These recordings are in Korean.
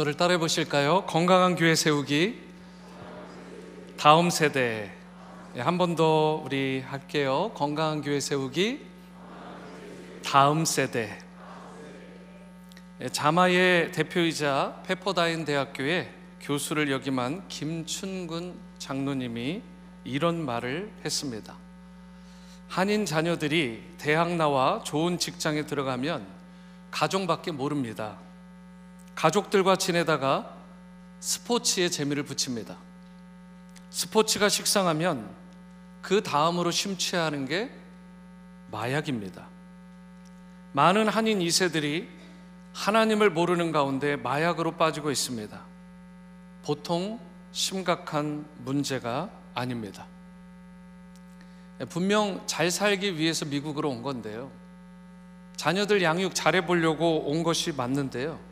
저를 따라해 보실까요? 건강한 교회 세우기 다음 세대 예, 한번 더 우리 할게요. 건강한 교회 세우기 다음 세대 예, 자마의 대표이자 페퍼다인 대학교의 교수를 역임한 김춘근 장로님이 이런 말을 했습니다. 한인 자녀들이 대학 나와 좋은 직장에 들어가면 가정밖에 모릅니다. 가족들과 지내다가 스포츠에 재미를 붙입니다. 스포츠가 식상하면 그 다음으로 심취하는 게 마약입니다. 많은 한인 2세들이 하나님을 모르는 가운데 마약으로 빠지고 있습니다. 보통 심각한 문제가 아닙니다. 분명 잘 살기 위해서 미국으로 온 건데요. 자녀들 양육 잘해 보려고 온 것이 맞는데요.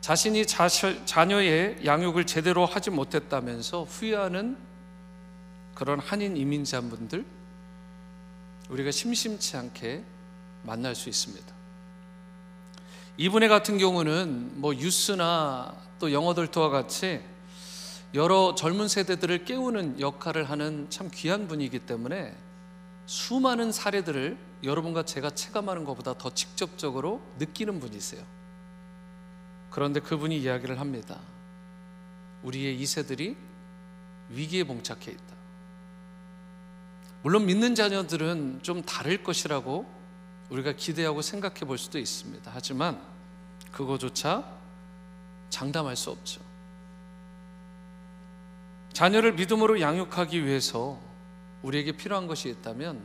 자신이 자셔, 자녀의 양육을 제대로 하지 못했다면서 후회하는 그런 한인 이민자분들 우리가 심심치 않게 만날 수 있습니다. 이분의 같은 경우는 뭐 유스나 또 영어들토와 같이 여러 젊은 세대들을 깨우는 역할을 하는 참 귀한 분이기 때문에 수많은 사례들을 여러분과 제가 체감하는 것보다 더 직접적으로 느끼는 분이세요. 그런데 그분이 이야기를 합니다. 우리의 이세들이 위기에 봉착해 있다. 물론 믿는 자녀들은 좀 다를 것이라고 우리가 기대하고 생각해 볼 수도 있습니다. 하지만 그거조차 장담할 수 없죠. 자녀를 믿음으로 양육하기 위해서 우리에게 필요한 것이 있다면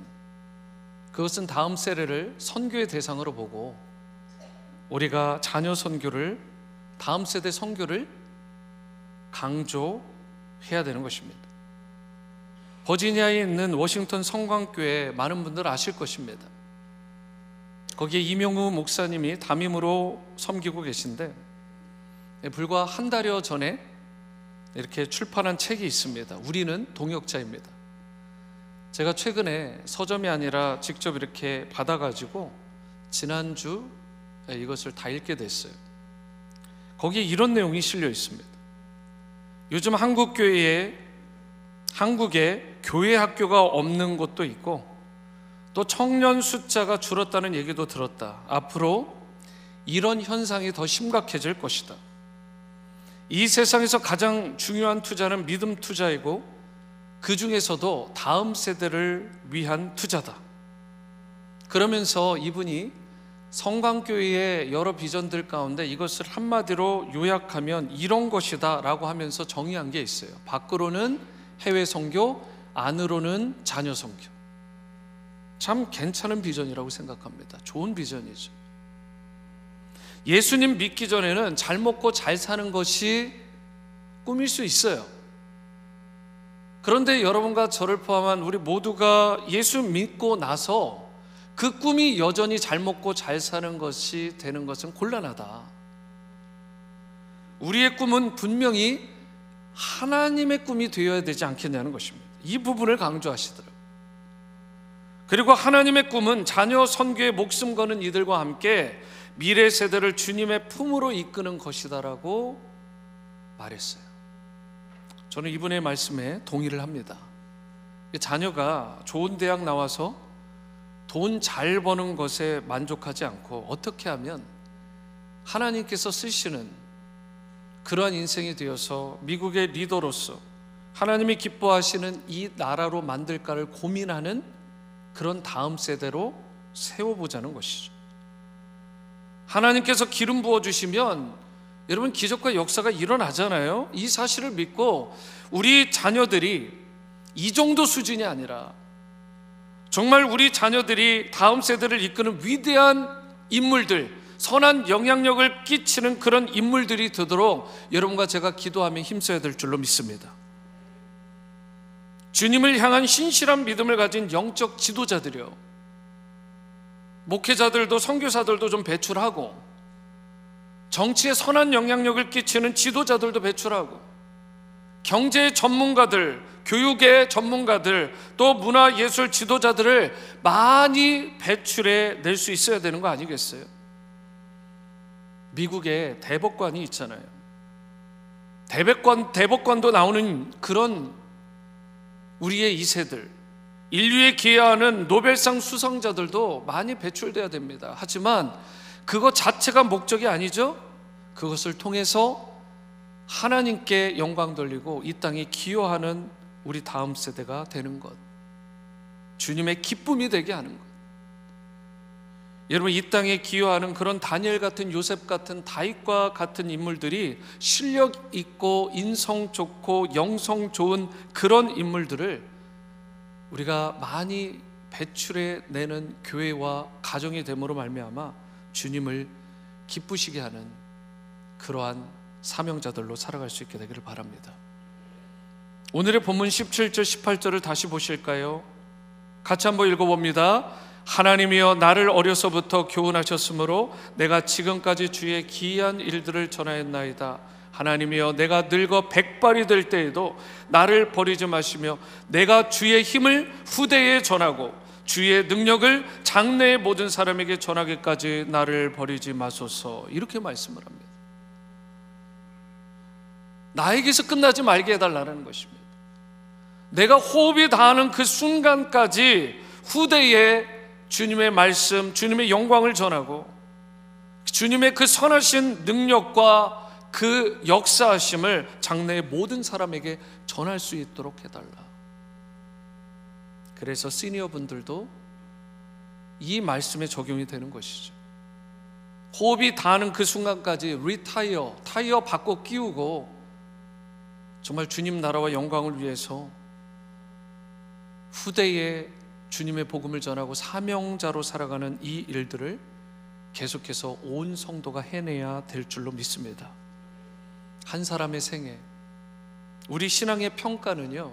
그것은 다음 세대를 선교의 대상으로 보고 우리가 자녀 선교를 다음 세대 선교를 강조해야 되는 것입니다. 버지니아에 있는 워싱턴 성광교회 많은 분들 아실 것입니다. 거기에 이명우 목사님이 담임으로 섬기고 계신데 불과 한 달여 전에 이렇게 출판한 책이 있습니다. 우리는 동역자입니다. 제가 최근에 서점이 아니라 직접 이렇게 받아가지고 지난주 이것을 다 읽게 됐어요. 거기에 이런 내용이 실려 있습니다. 요즘 한국 교회에 한국에 교회 학교가 없는 곳도 있고 또 청년 숫자가 줄었다는 얘기도 들었다. 앞으로 이런 현상이 더 심각해질 것이다. 이 세상에서 가장 중요한 투자는 믿음 투자이고 그 중에서도 다음 세대를 위한 투자다. 그러면서 이분이 성광교회의 여러 비전들 가운데 이것을 한마디로 요약하면 이런 것이다 라고 하면서 정의한 게 있어요. 밖으로는 해외 선교, 안으로는 자녀 선교. 참 괜찮은 비전이라고 생각합니다. 좋은 비전이죠. 예수님 믿기 전에는 잘 먹고 잘 사는 것이 꿈일 수 있어요. 그런데 여러분과 저를 포함한 우리 모두가 예수 믿고 나서 그 꿈이 여전히 잘 먹고 잘 사는 것이 되는 것은 곤란하다. 우리의 꿈은 분명히 하나님의 꿈이 되어야 되지 않겠냐는 것입니다. 이 부분을 강조하시더라고요. 그리고 하나님의 꿈은 자녀 선교에 목숨 거는 이들과 함께 미래 세대를 주님의 품으로 이끄는 것이다라고 말했어요. 저는 이분의 말씀에 동의를 합니다. 자녀가 좋은 대학 나와서 돈 잘 버는 것에 만족하지 않고 어떻게 하면 하나님께서 쓰시는 그러한 인생이 되어서 미국의 리더로서 하나님이 기뻐하시는 이 나라로 만들까를 고민하는 그런 다음 세대로 세워보자는 것이죠. 하나님께서 기름 부어주시면 여러분 기적과 역사가 일어나잖아요. 이 사실을 믿고 우리 자녀들이 이 정도 수준이 아니라 정말 우리 자녀들이 다음 세대를 이끄는 위대한 인물들, 선한 영향력을 끼치는 그런 인물들이 되도록 여러분과 제가 기도하며 힘써야 될 줄로 믿습니다. 주님을 향한 신실한 믿음을 가진 영적 지도자들이요. 목회자들도 선교사들도 좀 배출하고 정치에 선한 영향력을 끼치는 지도자들도 배출하고 경제의 전문가들, 교육의 전문가들, 또 문화 예술 지도자들을 많이 배출해 낼 수 있어야 되는 거 아니겠어요? 미국에 대법관이 있잖아요. 대법관 대법관도 나오는 그런 우리의 이세들 인류에 기여하는 노벨상 수상자들도 많이 배출돼야 됩니다. 하지만 그것 자체가 목적이 아니죠. 그것을 통해서 하나님께 영광 돌리고 이 땅에 기여하는 우리 다음 세대가 되는 것. 주님의 기쁨이 되게 하는 것. 여러분 이 땅에 기여하는 그런 다니엘 같은 요셉 같은 다윗과 같은 인물들이 실력 있고 인성 좋고 영성 좋은 그런 인물들을 우리가 많이 배출해 내는 교회와 가정이 됨으로 말미암아 주님을 기쁘시게 하는 그러한 사명자들로 살아갈 수 있게 되기를 바랍니다. 오늘의 본문 17절 18절을 다시 보실까요? 같이 한번 읽어봅니다. 하나님이여 나를 어려서부터 교훈하셨으므로 내가 지금까지 주의 기이한 일들을 전하였나이다. 하나님이여 내가 늙어 백발이 될 때에도 나를 버리지 마시며 내가 주의 힘을 후대에 전하고 주의 능력을 장래의 모든 사람에게 전하기까지 나를 버리지 마소서 이렇게 말씀을 합니다. 나에게서 끝나지 말게 해달라는 것입니다. 내가 호흡이 닿는 그 순간까지 후대에 주님의 말씀, 주님의 영광을 전하고 주님의 그 선하신 능력과 그 역사하심을 장래의 모든 사람에게 전할 수 있도록 해달라. 그래서 시니어 분들도 이 말씀에 적용이 되는 것이죠. 호흡이 닿는 그 순간까지 리타이어, 타이어 바꿔 끼우고 정말 주님 나라와 영광을 위해서 후대에 주님의 복음을 전하고 사명자로 살아가는 이 일들을 계속해서 온 성도가 해내야 될 줄로 믿습니다. 한 사람의 생애, 우리 신앙의 평가는요,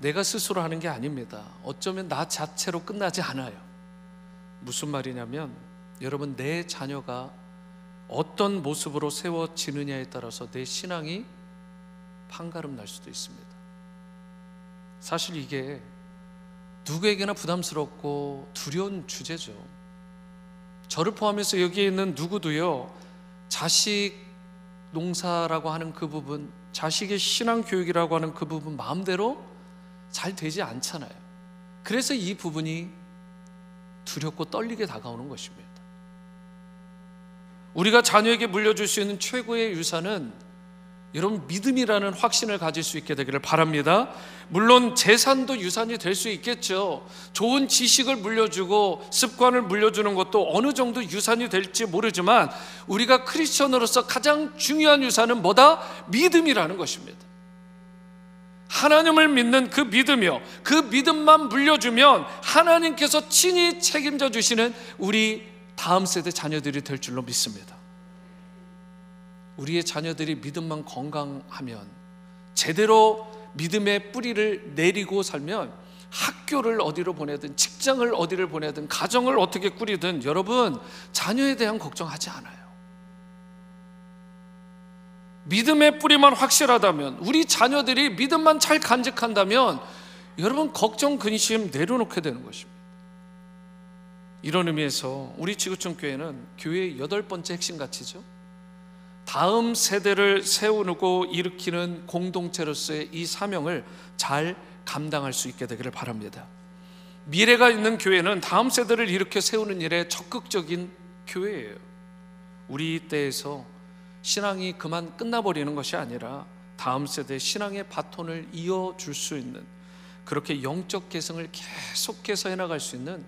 내가 스스로 하는 게 아닙니다. 어쩌면 나 자체로 끝나지 않아요. 무슨 말이냐면, 여러분, 내 자녀가 어떤 모습으로 세워지느냐에 따라서 내 신앙이 판가름 날 수도 있습니다. 사실 이게 누구에게나 부담스럽고 두려운 주제죠. 저를 포함해서 여기에 있는 누구도요, 자식 농사라고 하는 그 부분, 자식의 신앙 교육이라고 하는 그 부분 마음대로 잘 되지 않잖아요. 그래서 이 부분이 두렵고 떨리게 다가오는 것입니다. 우리가 자녀에게 물려줄 수 있는 최고의 유산은 여러분 믿음이라는 확신을 가질 수 있게 되기를 바랍니다. 물론 재산도 유산이 될 수 있겠죠. 좋은 지식을 물려주고 습관을 물려주는 것도 어느 정도 유산이 될지 모르지만 우리가 크리스천으로서 가장 중요한 유산은 뭐다? 믿음이라는 것입니다. 하나님을 믿는 그 믿음이요. 그 믿음만 물려주면 하나님께서 친히 책임져 주시는 우리 다음 세대 자녀들이 될 줄로 믿습니다. 우리의 자녀들이 믿음만 건강하면 제대로 믿음의 뿌리를 내리고 살면 학교를 어디로 보내든 직장을 어디를 보내든 가정을 어떻게 꾸리든 여러분 자녀에 대한 걱정하지 않아요. 믿음의 뿌리만 확실하다면 우리 자녀들이 믿음만 잘 간직한다면 여러분 걱정 근심 내려놓게 되는 것입니다. 이런 의미에서 우리 지구촌 교회는 교회의 여덟 번째 핵심 가치죠. 다음 세대를 세우고 일으키는 공동체로서의 이 사명을 잘 감당할 수 있게 되기를 바랍니다. 미래가 있는 교회는 다음 세대를 일으켜 세우는 일에 적극적인 교회예요. 우리 때에서 신앙이 그만 끝나버리는 것이 아니라 다음 세대 신앙의 바톤을 이어줄 수 있는 그렇게 영적 개성을 계속해서 해나갈 수 있는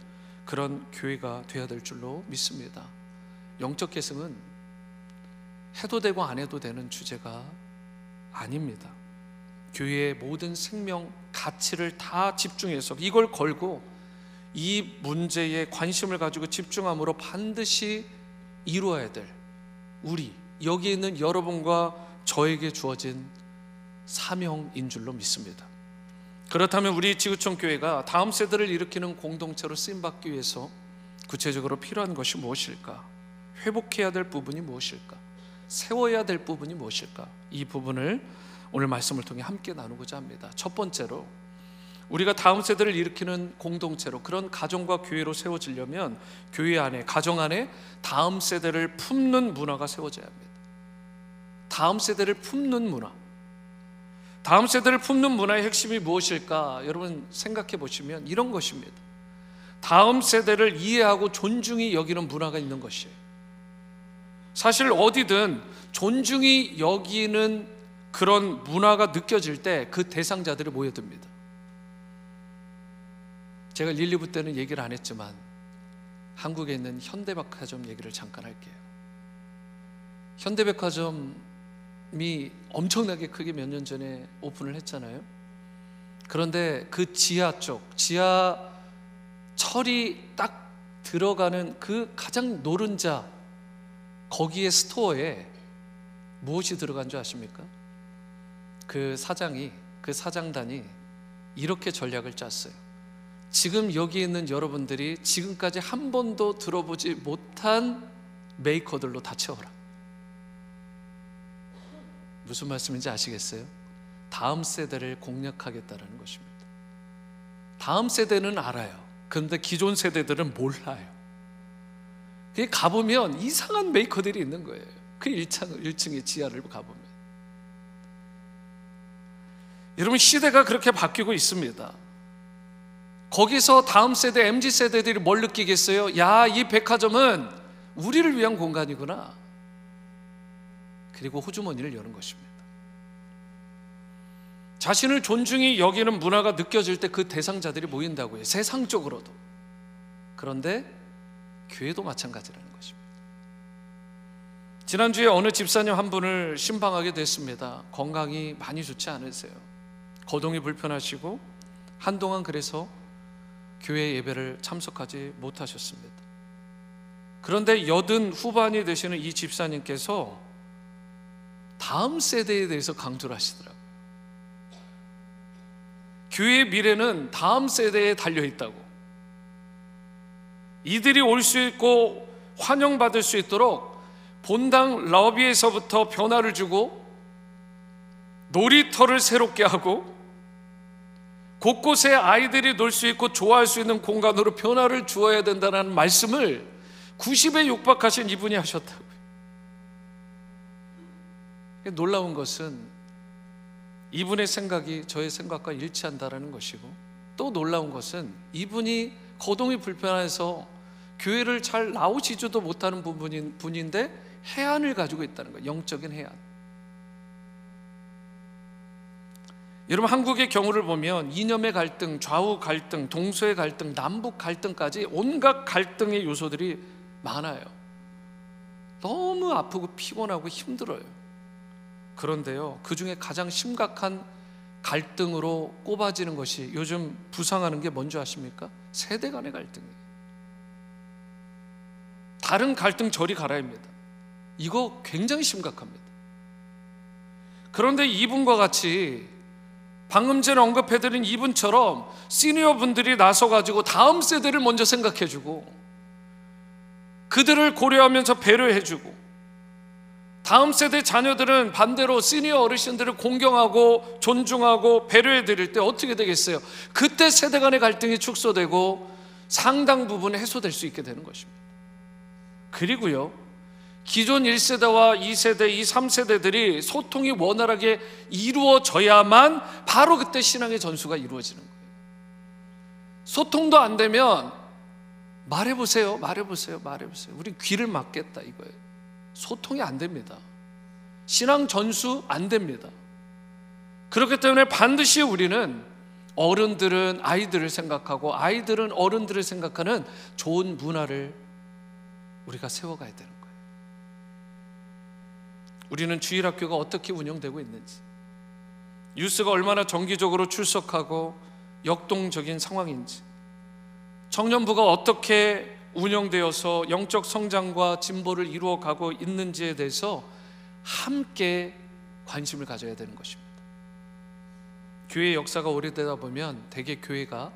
그런 교회가 되어야 될 줄로 믿습니다. 영적 개성은 해도 되고 안 해도 되는 주제가 아닙니다. 교회의 모든 생명 가치를 다 집중해서 이걸 걸고 이 문제에 관심을 가지고 집중함으로 반드시 이루어야 될 우리 여기 있는 여러분과 저에게 주어진 사명인 줄로 믿습니다. 그렇다면 우리 지구촌 교회가 다음 세대를 일으키는 공동체로 쓰임 받기 위해서 구체적으로 필요한 것이 무엇일까? 회복해야 될 부분이 무엇일까? 세워야 될 부분이 무엇일까? 이 부분을 오늘 말씀을 통해 함께 나누고자 합니다. 첫 번째로 우리가 다음 세대를 일으키는 공동체로 그런 가정과 교회로 세워지려면 교회 안에 가정 안에 다음 세대를 품는 문화가 세워져야 합니다. 다음 세대를 품는 문화. 다음 세대를 품는 문화의 핵심이 무엇일까? 여러분 생각해 보시면 이런 것입니다. 다음 세대를 이해하고 존중히 여기는 문화가 있는 것이에요. 사실 어디든 존중이 여기는 그런 문화가 느껴질 때 그 대상자들이 모여듭니다. 제가 릴리부 때는 얘기를 안 했지만 한국에 있는 현대백화점 얘기를 잠깐 할게요. 현대백화점이 엄청나게 크게 몇 년 전에 오픈을 했잖아요. 그런데 그 지하 쪽, 지하 철이 딱 들어가는 그 가장 노른자 거기에 스토어에 무엇이 들어간 줄 아십니까? 그 사장이 그 사장단이 이렇게 전략을 짰어요. 지금 여기 있는 여러분들이 지금까지 한 번도 들어보지 못한 메이커들로 다 채워라. 무슨 말씀인지 아시겠어요? 다음 세대를 공략하겠다는 것입니다. 다음 세대는 알아요. 그런데 기존 세대들은 몰라요. 가보면 이상한 메이커들이 있는 거예요. 그 1층, 1층의 지하를 가보면. 여러분, 시대가 그렇게 바뀌고 있습니다. 거기서 다음 세대, MZ 세대들이 뭘 느끼겠어요? 야, 이 백화점은 우리를 위한 공간이구나. 그리고 호주머니를 여는 것입니다. 자신을 존중히 여기는 문화가 느껴질 때 그 대상자들이 모인다고요. 세상적으로도. 그런데 교회도 마찬가지라는 것입니다. 지난주에 어느 집사님 한 분을 신방하게 됐습니다. 건강이 많이 좋지 않으세요. 거동이 불편하시고 한동안 그래서 교회 예배를 참석하지 못하셨습니다. 그런데 여든 후반이 되시는 이 집사님께서 다음 세대에 대해서 강조를 하시더라고요. 교회의 미래는 다음 세대에 달려 있다고. 이들이 올 수 있고 환영받을 수 있도록 본당 러비에서부터 변화를 주고 놀이터를 새롭게 하고 곳곳에 아이들이 놀 수 있고 좋아할 수 있는 공간으로 변화를 주어야 된다는 말씀을 90에 육박하신 이분이 하셨다고요. 놀라운 것은 이분의 생각이 저의 생각과 일치한다라는 것이고 또 놀라운 것은 이분이 거동이 불편해서 교회를 잘 나오시지도 못하는 부분인 분인데 해안을 가지고 있다는 거예요. 영적인 해안. 여러분 한국의 경우를 보면 이념의 갈등, 좌우 갈등, 동서의 갈등, 남북 갈등까지 온갖 갈등의 요소들이 많아요. 너무 아프고 피곤하고 힘들어요. 그런데요, 그 중에 가장 심각한 갈등으로 꼽아지는 것이 요즘 부상하는 게 뭔지 아십니까? 세대 간의 갈등이에요. 다른 갈등 저리 가라입니다. 이거 굉장히 심각합니다. 그런데 이분과 같이 방금 전에 언급해드린 이분처럼 시니어 분들이 나서가지고 다음 세대를 먼저 생각해주고 그들을 고려하면서 배려해주고 다음 세대 자녀들은 반대로 시니어 어르신들을 공경하고 존중하고 배려해 드릴 때 어떻게 되겠어요? 그때 세대 간의 갈등이 축소되고 상당 부분 해소될 수 있게 되는 것입니다. 그리고요, 기존 1세대와 2세대, 2, 3세대들이 소통이 원활하게 이루어져야만 바로 그때 신앙의 전수가 이루어지는 거예요. 소통도 안 되면 말해보세요, 말해보세요, 말해보세요. 우리 귀를 막겠다 이거예요. 소통이 안 됩니다. 신앙 전수 안 됩니다. 그렇기 때문에 반드시 우리는 어른들은 아이들을 생각하고 아이들은 어른들을 생각하는 좋은 문화를 우리가 세워가야 되는 거예요. 우리는 주일학교가 어떻게 운영되고 있는지, 뉴스가 얼마나 정기적으로 출석하고 역동적인 상황인지, 청년부가 어떻게 운영되어서 영적 성장과 진보를 이루어 가고 있는지에 대해서 함께 관심을 가져야 되는 것입니다. 교회 역사가 오래되다 보면 대개 교회가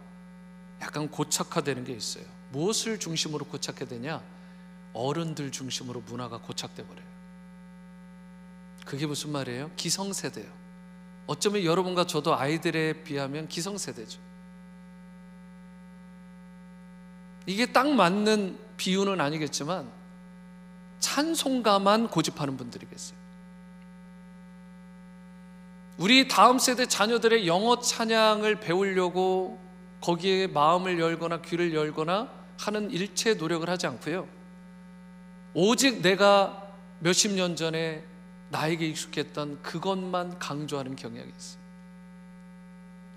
약간 고착화되는 게 있어요. 무엇을 중심으로 고착화되냐? 어른들 중심으로 문화가 고착돼 버려요. 그게 무슨 말이에요? 기성세대요. 어쩌면 여러분과 저도 아이들에 비하면 기성세대죠. 이게 딱 맞는 비유는 아니겠지만 찬송가만 고집하는 분들이 계세요. 우리 다음 세대 자녀들의 영어 찬양을 배우려고 거기에 마음을 열거나 귀를 열거나 하는 일체 노력을 하지 않고요. 오직 내가 몇십 년 전에 나에게 익숙했던 그것만 강조하는 경향이 있어요.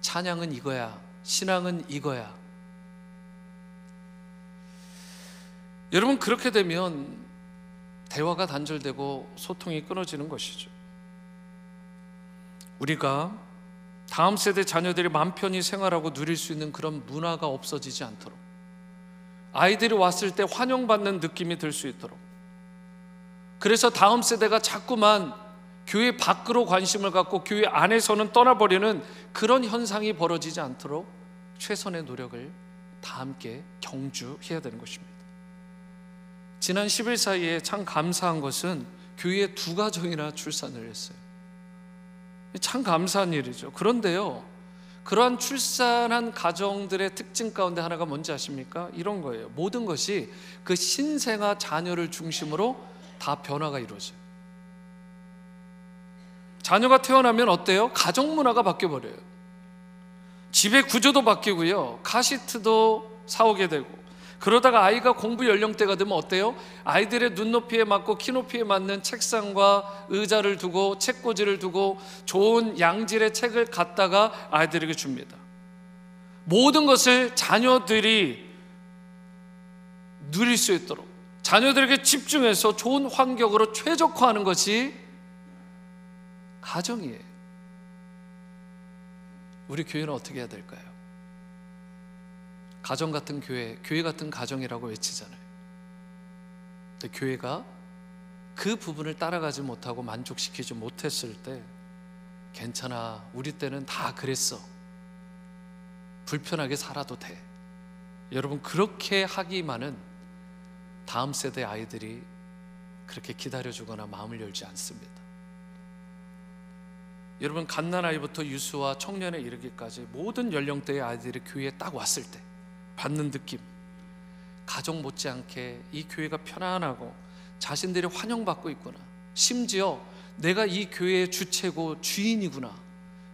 찬양은 이거야. 신앙은 이거야. 여러분 그렇게 되면 대화가 단절되고 소통이 끊어지는 것이죠. 우리가 다음 세대 자녀들이 맘 편히 생활하고 누릴 수 있는 그런 문화가 없어지지 않도록 아이들이 왔을 때 환영받는 느낌이 들 수 있도록 그래서 다음 세대가 자꾸만 교회 밖으로 관심을 갖고 교회 안에서는 떠나버리는 그런 현상이 벌어지지 않도록 최선의 노력을 다 함께 경주해야 되는 것입니다. 지난 10일 사이에 참 감사한 것은 교회에 두 가정이나 출산을 했어요. 참 감사한 일이죠. 그런데요, 그러한 출산한 가정들의 특징 가운데 하나가 뭔지 아십니까? 이런 거예요. 모든 것이 그 신생아 자녀를 중심으로 다 변화가 이루어져요. 자녀가 태어나면 어때요? 가정 문화가 바뀌어 버려요. 집의 구조도 바뀌고요. 카시트도 사오게 되고 그러다가 아이가 공부 연령대가 되면 어때요? 아이들의 눈높이에 맞고 키높이에 맞는 책상과 의자를 두고 책꽂이를 두고 좋은 양질의 책을 갖다가 아이들에게 줍니다. 모든 것을 자녀들이 누릴 수 있도록 자녀들에게 집중해서 좋은 환경으로 최적화하는 것이 가정이에요. 우리 교회는 어떻게 해야 될까요? 가정 같은 교회, 교회 같은 가정이라고 외치잖아요. 근데 교회가 그 부분을 따라가지 못하고 만족시키지 못했을 때 괜찮아. 우리 때는 다 그랬어. 불편하게 살아도 돼. 여러분 그렇게 하기만은 다음 세대 아이들이 그렇게 기다려주거나 마음을 열지 않습니다. 여러분 갓난 아이부터 유수와 청년에 이르기까지 모든 연령대의 아이들이 교회에 딱 왔을 때 받는 느낌. 가정 못지않게 이 교회가 편안하고 자신들이 환영받고 있구나. 심지어 내가 이 교회의 주체고 주인이구나.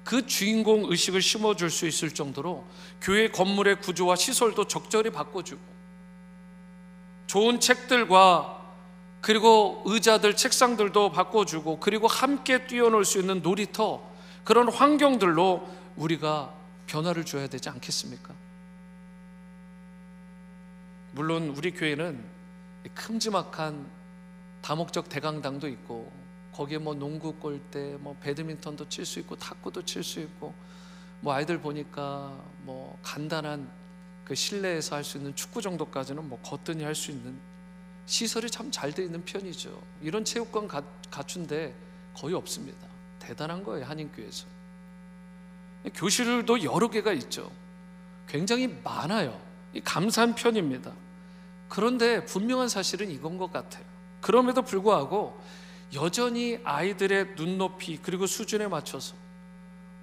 그 주인공 의식을 심어줄 수 있을 정도로 교회 건물의 구조와 시설도 적절히 바꿔주고 좋은 책들과 그리고 의자들, 책상들도 바꿔주고 그리고 함께 뛰어놀 수 있는 놀이터 그런 환경들로 우리가 변화를 줘야 되지 않겠습니까? 물론 우리 교회는 큼지막한 다목적 대강당도 있고 거기에 뭐 농구 골대, 뭐 배드민턴도 칠 수 있고 탁구도 칠 수 있고 뭐 아이들 보니까 뭐 간단한 그 실내에서 할 수 있는 축구 정도까지는 뭐 거뜬히 할 수 있는 시설이 참 잘 돼 있는 편이죠. 이런 체육관 가, 갖춘데 거의 없습니다. 대단한 거예요 한인교회에서. 교실도 여러 개가 있죠. 굉장히 많아요. 감사한 편입니다. 그런데 분명한 사실은 이건 것 같아요. 그럼에도 불구하고 여전히 아이들의 눈높이 그리고 수준에 맞춰서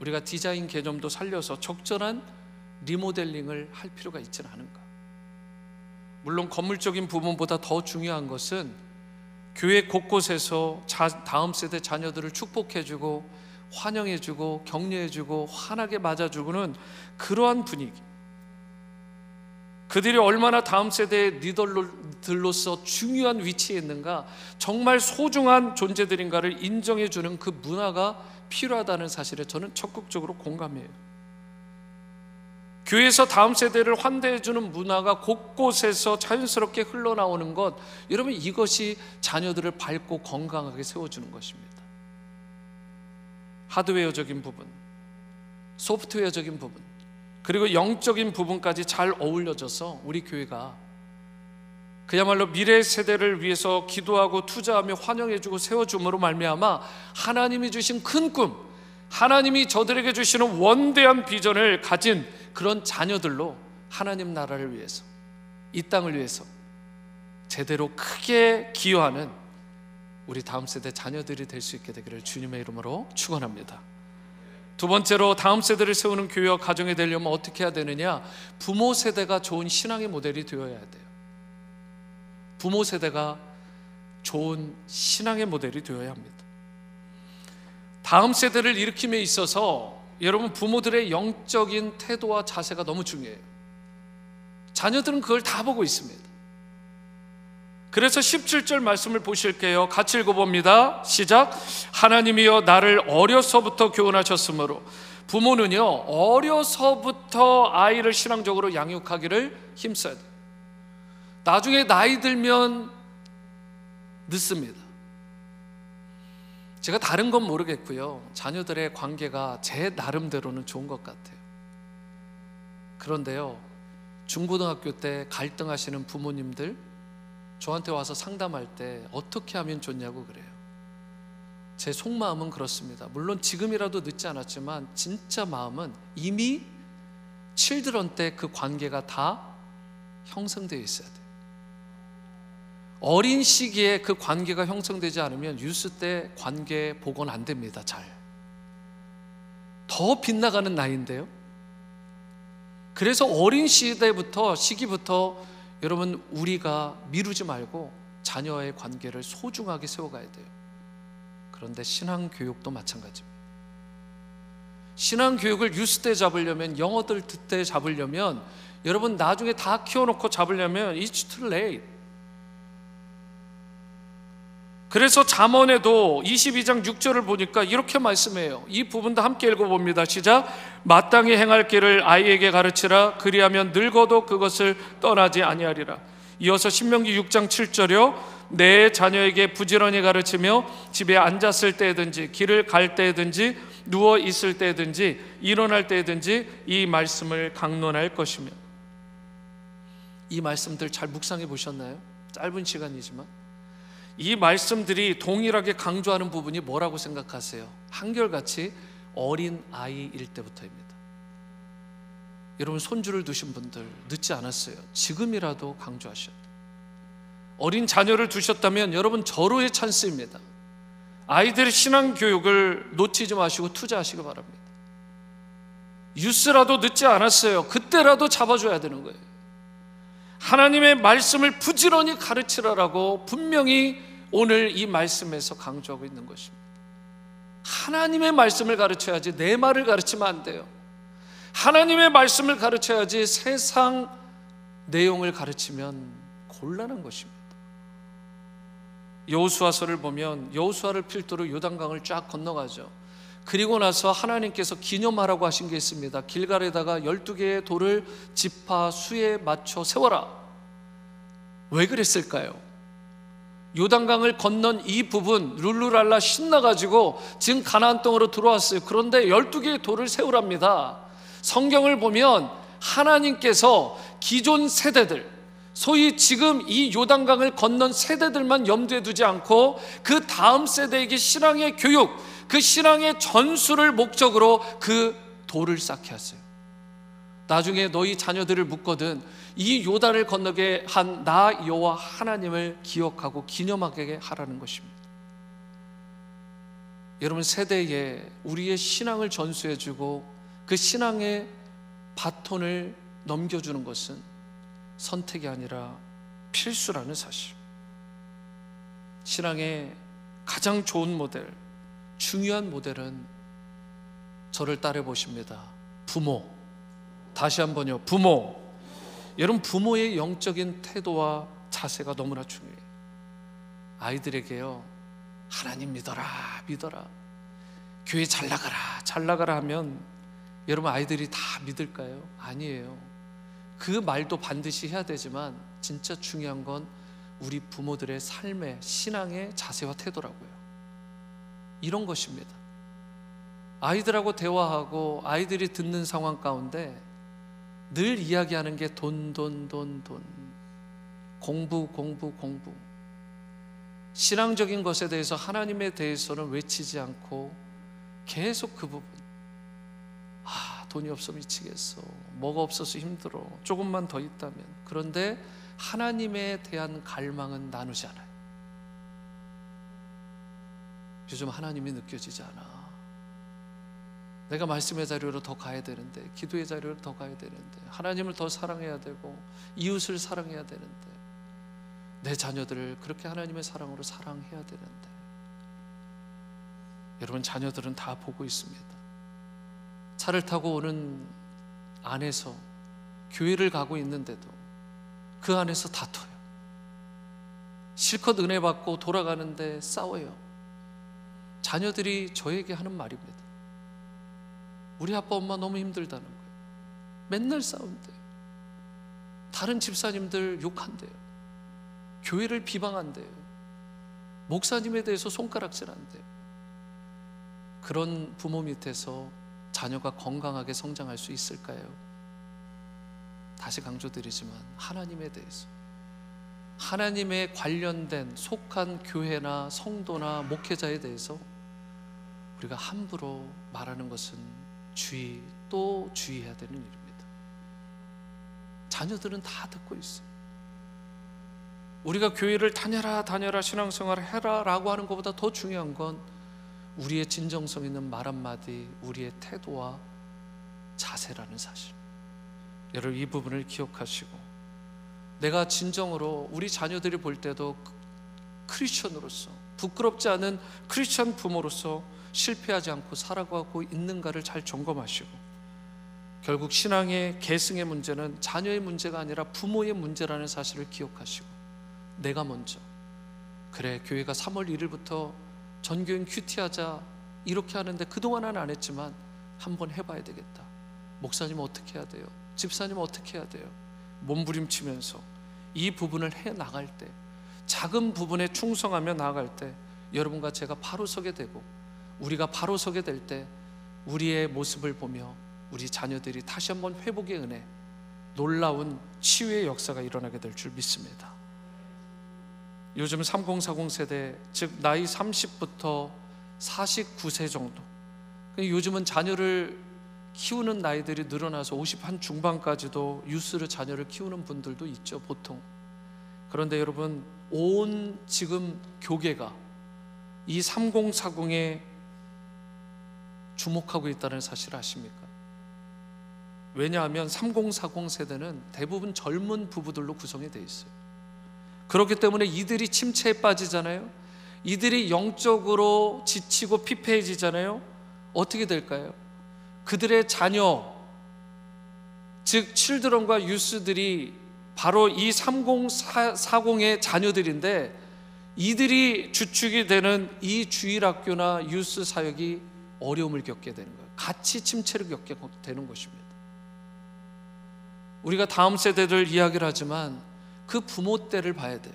우리가 디자인 개념도 살려서 적절한 리모델링을 할 필요가 있지는 않은가. 물론 건물적인 부분보다 더 중요한 것은 교회 곳곳에서 자, 다음 세대 자녀들을 축복해주고 환영해주고 격려해주고 환하게 맞아주고는 그러한 분위기. 그들이 얼마나 다음 세대의 리더들로서 중요한 위치에 있는가, 정말 소중한 존재들인가를 인정해 주는 그 문화가 필요하다는 사실에 저는 적극적으로 공감해요. 교회에서 다음 세대를 환대해 주는 문화가 곳곳에서 자연스럽게 흘러나오는 것, 여러분 이것이 자녀들을 밝고 건강하게 세워 주는 것입니다. 하드웨어적인 부분, 소프트웨어적인 부분, 그리고 영적인 부분까지 잘 어울려져서 우리 교회가 그야말로 미래 세대를 위해서 기도하고 투자하며 환영해주고 세워줌으로 말미암아 하나님이 주신 큰 꿈, 하나님이 저들에게 주시는 원대한 비전을 가진 그런 자녀들로 하나님 나라를 위해서 이 땅을 위해서 제대로 크게 기여하는 우리 다음 세대 자녀들이 될 수 있게 되기를 주님의 이름으로 축원합니다. 두 번째로 다음 세대를 세우는 교회와 가정이 되려면 어떻게 해야 되느냐? 부모 세대가 좋은 신앙의 모델이 되어야 돼요. 부모 세대가 좋은 신앙의 모델이 되어야 합니다. 다음 세대를 일으킴에 있어서 여러분 부모들의 영적인 태도와 자세가 너무 중요해요. 자녀들은 그걸 다 보고 있습니다. 그래서 17절 말씀을 보실게요. 같이 읽어봅니다. 시작. 하나님이여 나를 어려서부터 교훈하셨으므로 부모는요, 어려서부터 아이를 신앙적으로 양육하기를 힘써야 돼요. 나중에 나이 들면 늦습니다. 제가 다른 건 모르겠고요. 자녀들의 관계가 제 나름대로는 좋은 것 같아요. 그런데요, 중고등학교 때 갈등하시는 부모님들, 저한테 와서 상담할 때 어떻게 하면 좋냐고 그래요. 제 속마음은 그렇습니다. 물론 지금이라도 늦지 않았지만 진짜 마음은 이미 칠드런 때 그 관계가 다 형성되어 있어야 돼요. 어린 시기에 그 관계가 형성되지 않으면 유스 때 관계 복원 안 됩니다. 잘. 더 빗나가는 나이인데요. 그래서 어린 시대부터 시기부터 여러분 우리가 미루지 말고 자녀의 관계를 소중하게 세워가야 돼요. 그런데 신앙 교육도 마찬가지입니다. 신앙 교육을 유스 때 잡으려면 영어들 때 잡으려면 여러분 나중에 다 키워놓고 잡으려면 it's too late. 그래서 잠언에도 22장 6절을 보니까 이렇게 말씀해요. 이 부분도 함께 읽어봅니다. 시작. 마땅히 행할 길을 아이에게 가르치라. 그리하면 늙어도 그것을 떠나지 아니하리라. 이어서 신명기 6장 7절이요. 내 자녀에게 부지런히 가르치며 집에 앉았을 때든지 길을 갈 때든지 누워 있을 때든지 일어날 때든지 이 말씀을 강론할 것이며 이 말씀들 잘 묵상해 보셨나요? 짧은 시간이지만 이 말씀들이 동일하게 강조하는 부분이 뭐라고 생각하세요? 한결같이 어린 아이일 때부터입니다. 여러분 손주를 두신 분들 늦지 않았어요. 지금이라도 강조하셔야. 어린 자녀를 두셨다면 여러분 절호의 찬스입니다. 아이들의 신앙 교육을 놓치지 마시고 투자하시기 바랍니다. 뉴스라도 늦지 않았어요. 그때라도 잡아줘야 되는 거예요. 하나님의 말씀을 부지런히 가르치라라고 분명히 오늘 이 말씀에서 강조하고 있는 것입니다. 하나님의 말씀을 가르쳐야지 내 말을 가르치면 안 돼요. 하나님의 말씀을 가르쳐야지 세상 내용을 가르치면 곤란한 것입니다. 여호수아서를 보면 여호수아를 필두로 요단강을 쫙 건너가죠. 그리고 나서 하나님께서 기념하라고 하신 게 있습니다. 길갈에다가 12개의 돌을 지파 수에 맞춰 세워라. 왜 그랬을까요? 요단강을 건넌 이 부분 룰루랄라 신나가지고 지금 가나안 땅으로 들어왔어요. 그런데 12개의 돌을 세우랍니다. 성경을 보면 하나님께서 기존 세대들 소위 지금 이 요단강을 건넌 세대들만 염두에 두지 않고 그 다음 세대에게 신앙의 교육, 그 신앙의 전수를 목적으로 그 돌을 쌓게 하세요. 나중에 너희 자녀들을 묻거든 이 요단을 건너게 한 나 여호와 하나님을 기억하고 기념하게 하라는 것입니다. 여러분 세대에 우리의 신앙을 전수해 주고 그 신앙의 바톤을 넘겨 주는 것은 선택이 아니라 필수라는 사실. 신앙의 가장 좋은 모델, 중요한 모델은 저를 따라 보십니다. 부모. 다시 한번요. 부모. 여러분 부모의 영적인 태도와 자세가 너무나 중요해요. 아이들에게요. 하나님 믿어라. 믿어라. 교회 잘 나가라. 잘 나가라 하면 여러분 아이들이 다 믿을까요? 아니에요. 그 말도 반드시 해야 되지만 진짜 중요한 건 우리 부모들의 삶의 신앙의 자세와 태도라고요. 이런 것입니다. 아이들하고 대화하고 아이들이 듣는 상황 가운데 늘 이야기하는 게 돈, 돈, 돈, 돈. 공부, 공부, 공부. 신앙적인 것에 대해서 하나님에 대해서는 외치지 않고 계속 그 부분. 아, 돈이 없어 미치겠어. 뭐가 없어서 힘들어. 조금만 더 있다면. 그런데 하나님에 대한 갈망은 나누지 않아요. 요즘 하나님이 느껴지지 않아. 내가 말씀의 자리로 더 가야 되는데, 기도의 자리로 더 가야 되는데, 하나님을 더 사랑해야 되고, 이웃을 사랑해야 되는데, 내 자녀들을 그렇게 하나님의 사랑으로 사랑해야 되는데, 여러분 자녀들은 다 보고 있습니다. 차를 타고 오는 안에서 교회를 가고 있는데도 그 안에서 다퉈요. 실컷 은혜 받고 돌아가는데 싸워요. 자녀들이 저에게 하는 말입니다. 우리 아빠 엄마 너무 힘들다는 거예요. 맨날 싸운대요. 다른 집사님들 욕한대요. 교회를 비방한대요. 목사님에 대해서 손가락질한대요. 그런 부모 밑에서 자녀가 건강하게 성장할 수 있을까요? 다시 강조드리지만 하나님에 대해서 하나님에 관련된 속한 교회나 성도나 목회자에 대해서 우리가 함부로 말하는 것은 주의 또 주의해야 되는 일입니다. 자녀들은 다 듣고 있어요. 우리가 교회를 다녀라 다녀라 신앙생활을 해라라고 하는 것보다 더 중요한 건 우리의 진정성 있는 말 한마디, 우리의 태도와 자세라는 사실. 여러분 이 부분을 기억하시고 내가 진정으로 우리 자녀들이 볼 때도 크리스천으로서 부끄럽지 않은 크리스천 부모로서 실패하지 않고 살아가고 있는가를 잘 점검하시고 결국 신앙의 계승의 문제는 자녀의 문제가 아니라 부모의 문제라는 사실을 기억하시고 내가 먼저 그래 교회가 3월 1일부터 전교인 큐티하자 이렇게 하는데 그동안은 안 했지만 한번 해봐야 되겠다 목사님 어떻게 해야 돼요? 집사님 어떻게 해야 돼요? 몸부림치면서 이 부분을 해 나갈 때 작은 부분에 충성하며 나아갈 때 여러분과 제가 바로 서게 되고 우리가 바로 서게 될 때 우리의 모습을 보며 우리 자녀들이 다시 한번 회복의 은혜 놀라운 치유의 역사가 일어나게 될 줄 믿습니다. 요즘 3040 세대 즉 나이 30부터 49세 정도 요즘은 자녀를 키우는 나이들이 늘어나서 50한 중반까지도 유스를 자녀를 키우는 분들도 있죠 보통 그런데 여러분 온 지금 교계가 이 3040에 주목하고 있다는 사실 아십니까? 왜냐하면 3040 세대는 대부분 젊은 부부들로 구성이 되어 있어요. 그렇기 때문에 이들이 침체에 빠지잖아요. 이들이 영적으로 지치고 피폐해지잖아요. 어떻게 될까요? 그들의 자녀, 즉 칠드런과 유스들이 바로 이 3040의 자녀들인데 이들이 주축이 되는 이 주일학교나 유스 사역이 어려움을 겪게 되는 거예요. 같이 침체를 겪게 되는 것입니다. 우리가 다음 세대들 이야기를 하지만 그 부모 때를 봐야 돼요.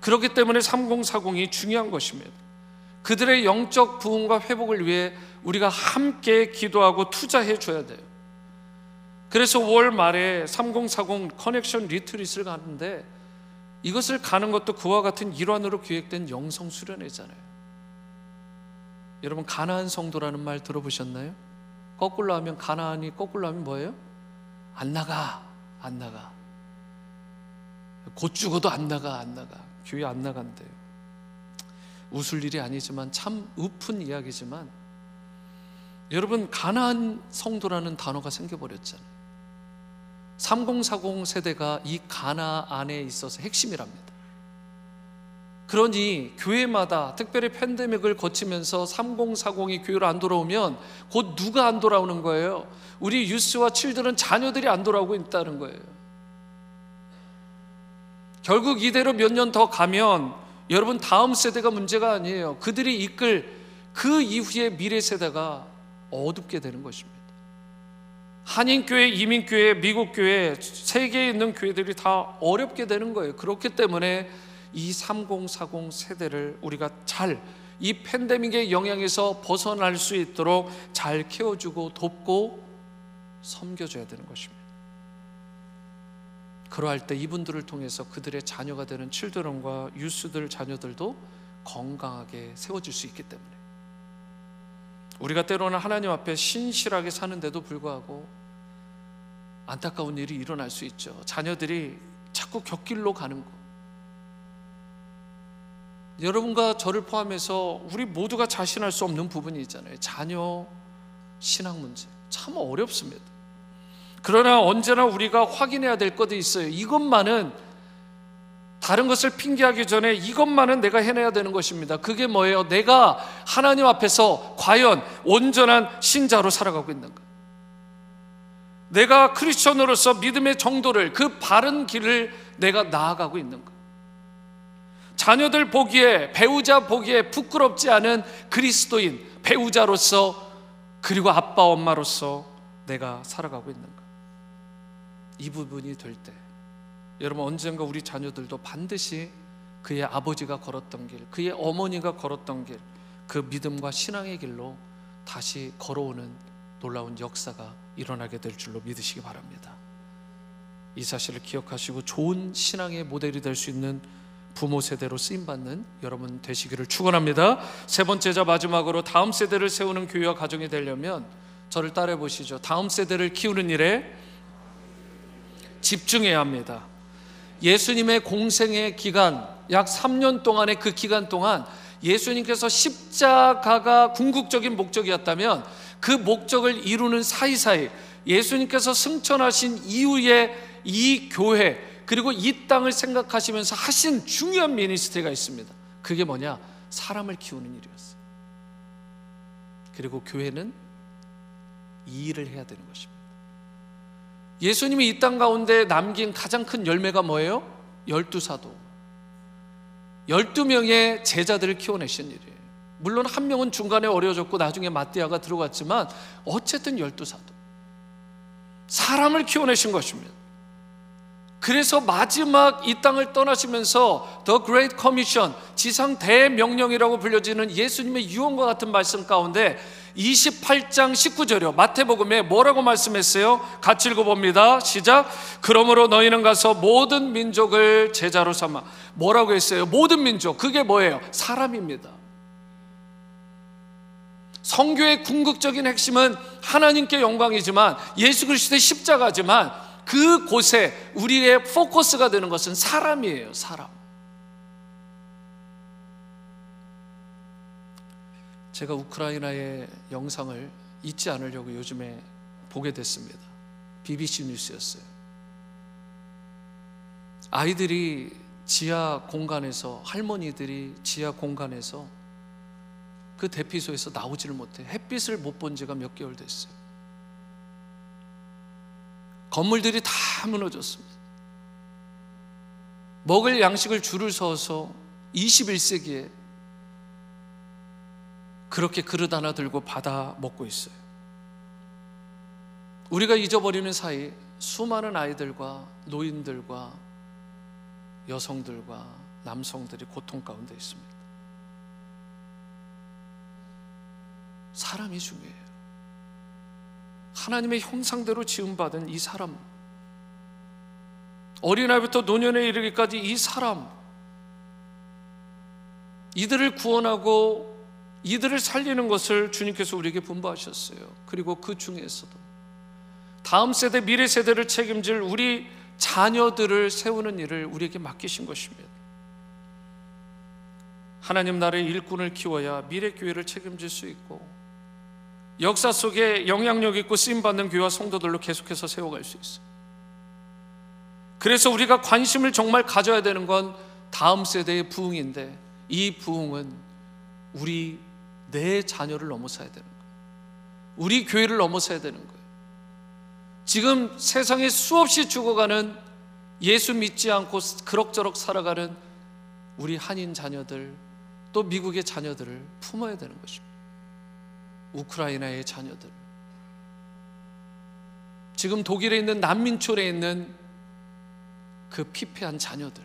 그렇기 때문에 3040이 중요한 것입니다. 그들의 영적 부흥과 회복을 위해 우리가 함께 기도하고 투자해 줘야 돼요. 그래서 5월 말에 3040 커넥션 리트릿을 가는데 이것을 가는 것도 그와 같은 일환으로 기획된 영성 수련회잖아요. 여러분 가나안 성도라는 말 들어보셨나요? 거꾸로 하면 가나안이 거꾸로 하면 뭐예요? 안 나가, 안 나가. 곧 죽어도 안 나가, 안 나가. 교회 안 나간대요. 웃을 일이 아니지만 참 우픈 이야기지만 여러분 가나안 성도라는 단어가 생겨버렸잖아요. 3040 세대가 이 가나 안에 있어서 핵심이랍니다. 그러니 교회마다 특별히 팬데믹을 거치면서 3040이 교회로 안 돌아오면 곧 누가 안 돌아오는 거예요? 우리 유스와 칠들은 자녀들이 안 돌아오고 있다는 거예요. 결국 이대로 몇 년 더 가면 여러분 다음 세대가 문제가 아니에요. 그들이 이끌 그 이후의 미래 세대가 어둡게 되는 것입니다. 한인교회, 이민교회, 미국교회, 세계에 있는 교회들이 다 어렵게 되는 거예요. 그렇기 때문에 이 3040 세대를 우리가 잘 이 팬데믹의 영향에서 벗어날 수 있도록 잘 키워주고 돕고 섬겨줘야 되는 것입니다. 그러할 때 이분들을 통해서 그들의 자녀가 되는 칠드런과 유스들 자녀들도 건강하게 세워질 수 있기 때문에 우리가 때로는 하나님 앞에 신실하게 사는데도 불구하고 안타까운 일이 일어날 수 있죠. 자녀들이 자꾸 곁길로 가는 거. 여러분과 저를 포함해서 우리 모두가 자신할 수 없는 부분이 있잖아요. 자녀 신앙 문제 참 어렵습니다. 그러나 언제나 우리가 확인해야 될 것도 있어요. 이것만은 다른 것을 핑계하기 전에 이것만은 내가 해내야 되는 것입니다. 그게 뭐예요? 내가 하나님 앞에서 과연 온전한 신자로 살아가고 있는가? 내가 크리스천으로서 믿음의 정도를 그 바른 길을 내가 나아가고 있는가? 자녀들 보기에 배우자 보기에 부끄럽지 않은 그리스도인 배우자로서 그리고 아빠 엄마로서 내가 살아가고 있는가? 이 부분이 될 때 여러분 언젠가 우리 자녀들도 반드시 그의 아버지가 걸었던 길, 그의 어머니가 걸었던 길, 그 믿음과 신앙의 길로 다시 걸어오는 놀라운 역사가 일어나게 될 줄로 믿으시기 바랍니다. 이 사실을 기억하시고 좋은 신앙의 모델이 될 수 있는 부모 세대로 쓰임 받는 여러분 되시기를 축원합니다. 세 번째자 마지막으로 다음 세대를 세우는 교회와 가정이 되려면 저를 따라해 보시죠. 다음 세대를 키우는 일에 집중해야 합니다. 예수님의 공생의 기간 약 3년 동안의 그 기간 동안 예수님께서 십자가가 궁극적인 목적이었다면 그 목적을 이루는 사이사이 예수님께서 승천하신 이후에 이 교회 그리고 이 땅을 생각하시면서 하신 중요한 미니스트리가 있습니다. 그게 뭐냐? 사람을 키우는 일이었어요. 그리고 교회는 이 일을 해야 되는 것입니다. 예수님이 이 땅 가운데 남긴 가장 큰 열매가 뭐예요? 열두 사도. 열두 명의 제자들을 키워내신 일이에요. 물론 한 명은 중간에 어려졌고 나중에 마띠아가 들어갔지만 어쨌든 열두 사도. 사람을 키워내신 것입니다. 그래서 마지막 이 땅을 떠나시면서 The Great Commission, 지상 대명령이라고 불려지는 예수님의 유언과 같은 말씀 가운데 28장 19절이요. 마태복음에 뭐라고 말씀했어요? 같이 읽어봅니다. 시작. 그러므로 너희는 가서 모든 민족을 제자로 삼아. 뭐라고 했어요? 모든 민족. 그게 뭐예요? 사람입니다. 성교의 궁극적인 핵심은 하나님께 영광이지만 예수 그리스도의 십자가지만 그 곳에 우리의 포커스가 되는 것은 사람이에요, 사람. 제가 우크라이나의 영상을 잊지 않으려고 요즘에 보게 됐습니다. BBC 뉴스였어요. 아이들이 지하 공간에서 할머니들이 지하 공간에서 그 대피소에서 나오지를 못해 햇빛을 못 본 지가 몇 개월 됐어요. 건물들이 다 무너졌습니다. 먹을 양식을 줄을 서서 21세기에 그렇게 그릇 하나 들고 받아 먹고 있어요. 우리가 잊어버리는 사이 수많은 아이들과 노인들과 여성들과 남성들이 고통 가운데 있습니다. 사람이 중요해요. 하나님의 형상대로 지음받은 이 사람 어린아이부터 노년에 이르기까지 이 사람 이들을 구원하고 이들을 살리는 것을 주님께서 우리에게 분부하셨어요. 그리고 그 중에서도 다음 세대, 미래 세대를 책임질 우리 자녀들을 세우는 일을 우리에게 맡기신 것입니다. 하나님 나라의 일꾼을 키워야 미래 교회를 책임질 수 있고 역사 속에 영향력 있고 쓰임 받는 교회와 성도들로 계속해서 세워갈 수 있어요. 그래서 우리가 관심을 정말 가져야 되는 건 다음 세대의 부흥인데 이 부흥은 우리 내 자녀를 넘어서야 되는 거예요. 우리 교회를 넘어서야 되는 거예요. 지금 세상에 수없이 죽어가는 예수 믿지 않고 그럭저럭 살아가는 우리 한인 자녀들 또 미국의 자녀들을 품어야 되는 것입니다. 우크라이나의 자녀들. 지금 독일에 있는 난민촌에 있는 그 피폐한 자녀들.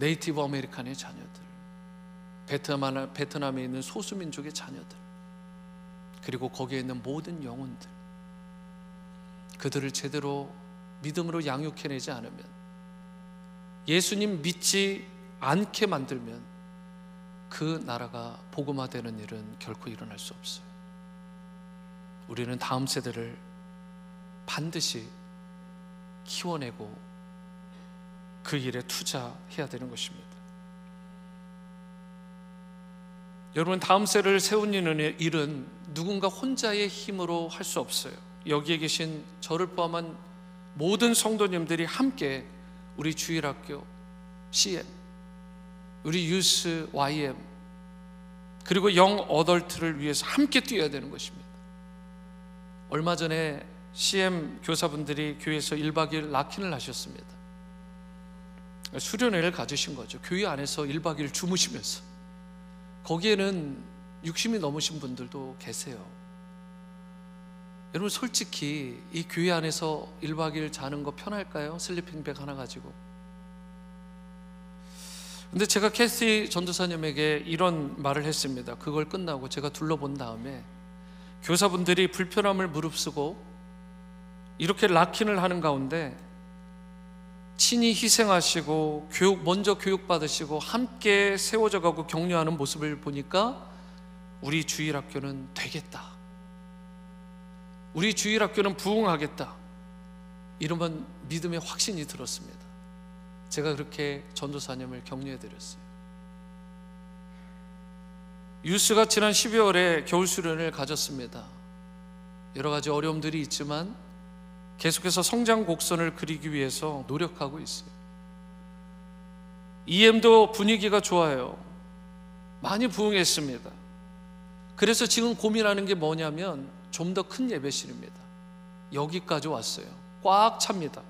네이티브 아메리칸의 자녀들. 베트남, 베트남에 있는 소수민족의 자녀들. 그리고 거기에 있는 모든 영혼들. 그들을 제대로 믿음으로 양육해내지 않으면 예수님 믿지 않게 만들면 그 나라가 복음화되는 일은 결코 일어날 수 없어요. 우리는 다음 세대를 반드시 키워내고 그 일에 투자해야 되는 것입니다. 여러분 다음 세를 세우는 일은 누군가 혼자의 힘으로 할 수 없어요. 여기에 계신 저를 포함한 모든 성도님들이 함께 우리 주일학교 CM, 우리 유스 YM 그리고 영 어덜트를 위해서 함께 뛰어야 되는 것입니다. 얼마 전에 CM 교사분들이 교회에서 1박 2일 락킨을 하셨습니다. 수련회를 가지신 거죠. 교회 안에서 1박 2일 주무시면서. 거기에는 60이 넘으신 분들도 계세요. 여러분 솔직히 이 교회 안에서 1박 2일 자는 거 편할까요? 슬리핑백 하나 가지고. 근데 제가 캐시 전도사님에게 이런 말을 했습니다. 그걸 끝나고 제가 둘러본 다음에 교사분들이 불편함을 무릅쓰고 이렇게 락킨을 하는 가운데 친히 희생하시고 교육 먼저 교육 받으시고 함께 세워져 가고 격려하는 모습을 보니까 우리 주일 학교는 되겠다. 우리 주일 학교는 부흥하겠다. 이러면 믿음의 확신이 들었습니다. 제가 그렇게 전도사님을 격려해 드렸어요. 유스가 지난 12월에 겨울 수련을 가졌습니다. 여러 가지 어려움들이 있지만 계속해서 성장 곡선을 그리기 위해서 노력하고 있어요. EM도 분위기가 좋아요. 많이 부흥했습니다. 그래서 지금 고민하는 게 뭐냐면 좀 더 큰 예배실입니다. 여기까지 왔어요. 꽉 찹니다.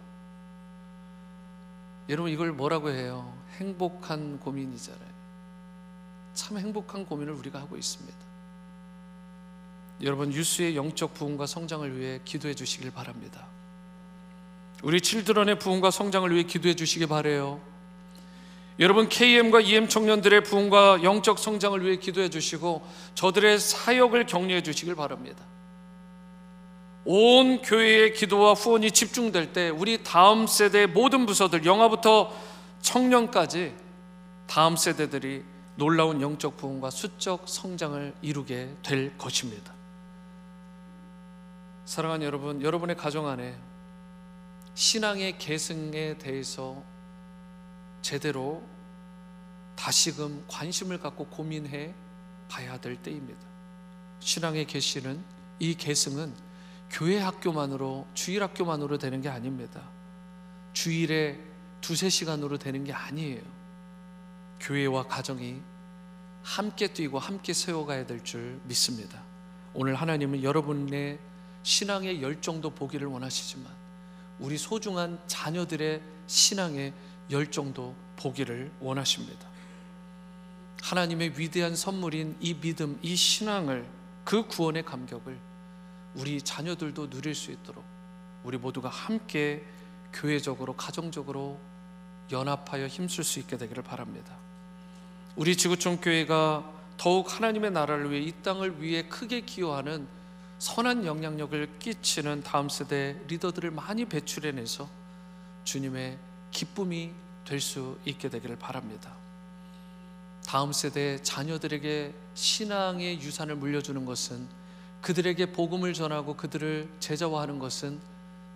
여러분 이걸 뭐라고 해요? 행복한 고민이잖아요. 참 행복한 고민을 우리가 하고 있습니다. 여러분 유수의 영적 부흥과 성장을 위해 기도해 주시길 바랍니다. 우리 칠드런의 부흥과 성장을 위해 기도해 주시기 바래요. 여러분 KM과 EM 청년들의 부흥과 영적 성장을 위해 기도해 주시고 저들의 사역을 격려해 주시길 바랍니다. 온 교회의 기도와 후원이 집중될 때 우리 다음 세대 모든 부서들 영화부터 청년까지 다음 세대들이 놀라운 영적 부흥과 수적 성장을 이루게 될 것입니다. 사랑하는 여러분, 여러분의 가정 안에 신앙의 계승에 대해서 제대로 다시금 관심을 갖고 고민해 봐야 될 때입니다. 신앙의 계시는 이 계승은 교회 학교만으로 주일 학교만으로 되는 게 아닙니다. 주일에 두세 시간으로 되는 게 아니에요. 교회와 가정이 함께 뛰고 함께 세워가야 될 줄 믿습니다. 오늘 하나님은 여러분의 신앙의 열정도 보기를 원하시지만 우리 소중한 자녀들의 신앙의 열정도 보기를 원하십니다. 하나님의 위대한 선물인 이 믿음, 이 신앙을 그 구원의 감격을 우리 자녀들도 누릴 수 있도록 우리 모두가 함께 교회적으로 가정적으로 연합하여 힘쓸 수 있게 되기를 바랍니다. 우리 지구촌 교회가 더욱 하나님의 나라를 위해 이 땅을 위해 크게 기여하는 선한 영향력을 끼치는 다음 세대 리더들을 많이 배출해내서 주님의 기쁨이 될 수 있게 되기를 바랍니다. 다음 세대 자녀들에게 신앙의 유산을 물려주는 것은 그들에게 복음을 전하고 그들을 제자화하는 것은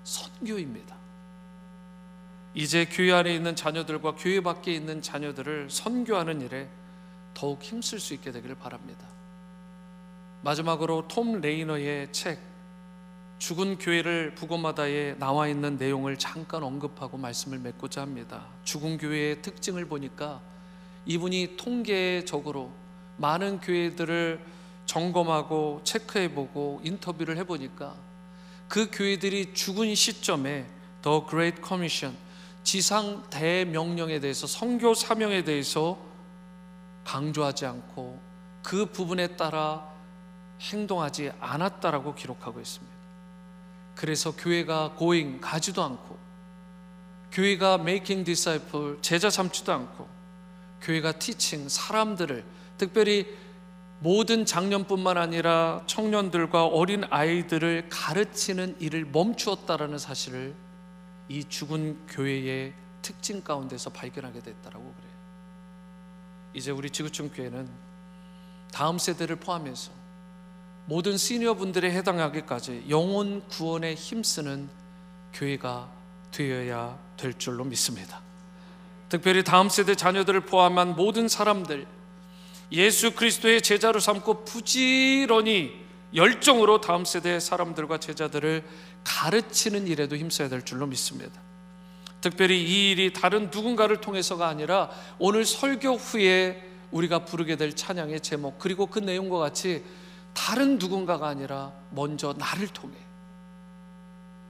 선교입니다. 이제 교회 안에 있는 자녀들과 교회 밖에 있는 자녀들을 선교하는 일에 더욱 힘쓸 수 있게 되기를 바랍니다. 마지막으로 톰 레이너의 책 죽은 교회를 부검하다에 나와 있는 내용을 잠깐 언급하고 말씀을 맺고자 합니다. 죽은 교회의 특징을 보니까 이분이 통계적으로 많은 교회들을 점검하고 체크해보고 인터뷰를 해보니까 그 교회들이 죽은 시점에 The Great Commission 지상 대명령에 대해서 선교 사명에 대해서 강조하지 않고 그 부분에 따라 행동하지 않았다라고 기록하고 있습니다. 그래서 교회가 고잉 가지도 않고 교회가 making disciple 제자 삼지도 않고 교회가 teaching 사람들을 특별히 모든 장년뿐만 아니라 청년들과 어린 아이들을 가르치는 일을 멈추었다라는 사실을 이 죽은 교회의 특징 가운데서 발견하게 됐다라고 그래요. 이제 우리 지구촌 교회는 다음 세대를 포함해서 모든 시니어 분들에 해당하기까지 영혼 구원에 힘쓰는 교회가 되어야 될 줄로 믿습니다. 특별히 다음 세대 자녀들을 포함한 모든 사람들 예수 그리스도의 제자로 삼고 부지런히 열정으로 다음 세대 사람들과 제자들을 가르치는 일에도 힘써야 될 줄로 믿습니다. 특별히 이 일이 다른 누군가를 통해서가 아니라 오늘 설교 후에 우리가 부르게 될 찬양의 제목 그리고 그 내용과 같이 다른 누군가가 아니라 먼저 나를 통해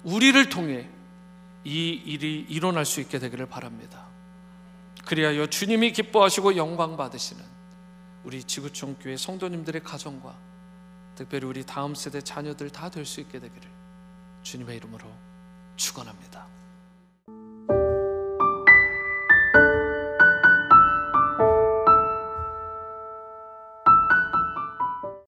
우리를 통해 이 일이 일어날 수 있게 되기를 바랍니다. 그리하여 주님이 기뻐하시고 영광 받으시는 우리 지구촌 교회 성도님들의 가정과 특별히 우리 다음 세대 자녀들 다 될 수 있게 되기를 주님의 이름으로 축원합니다.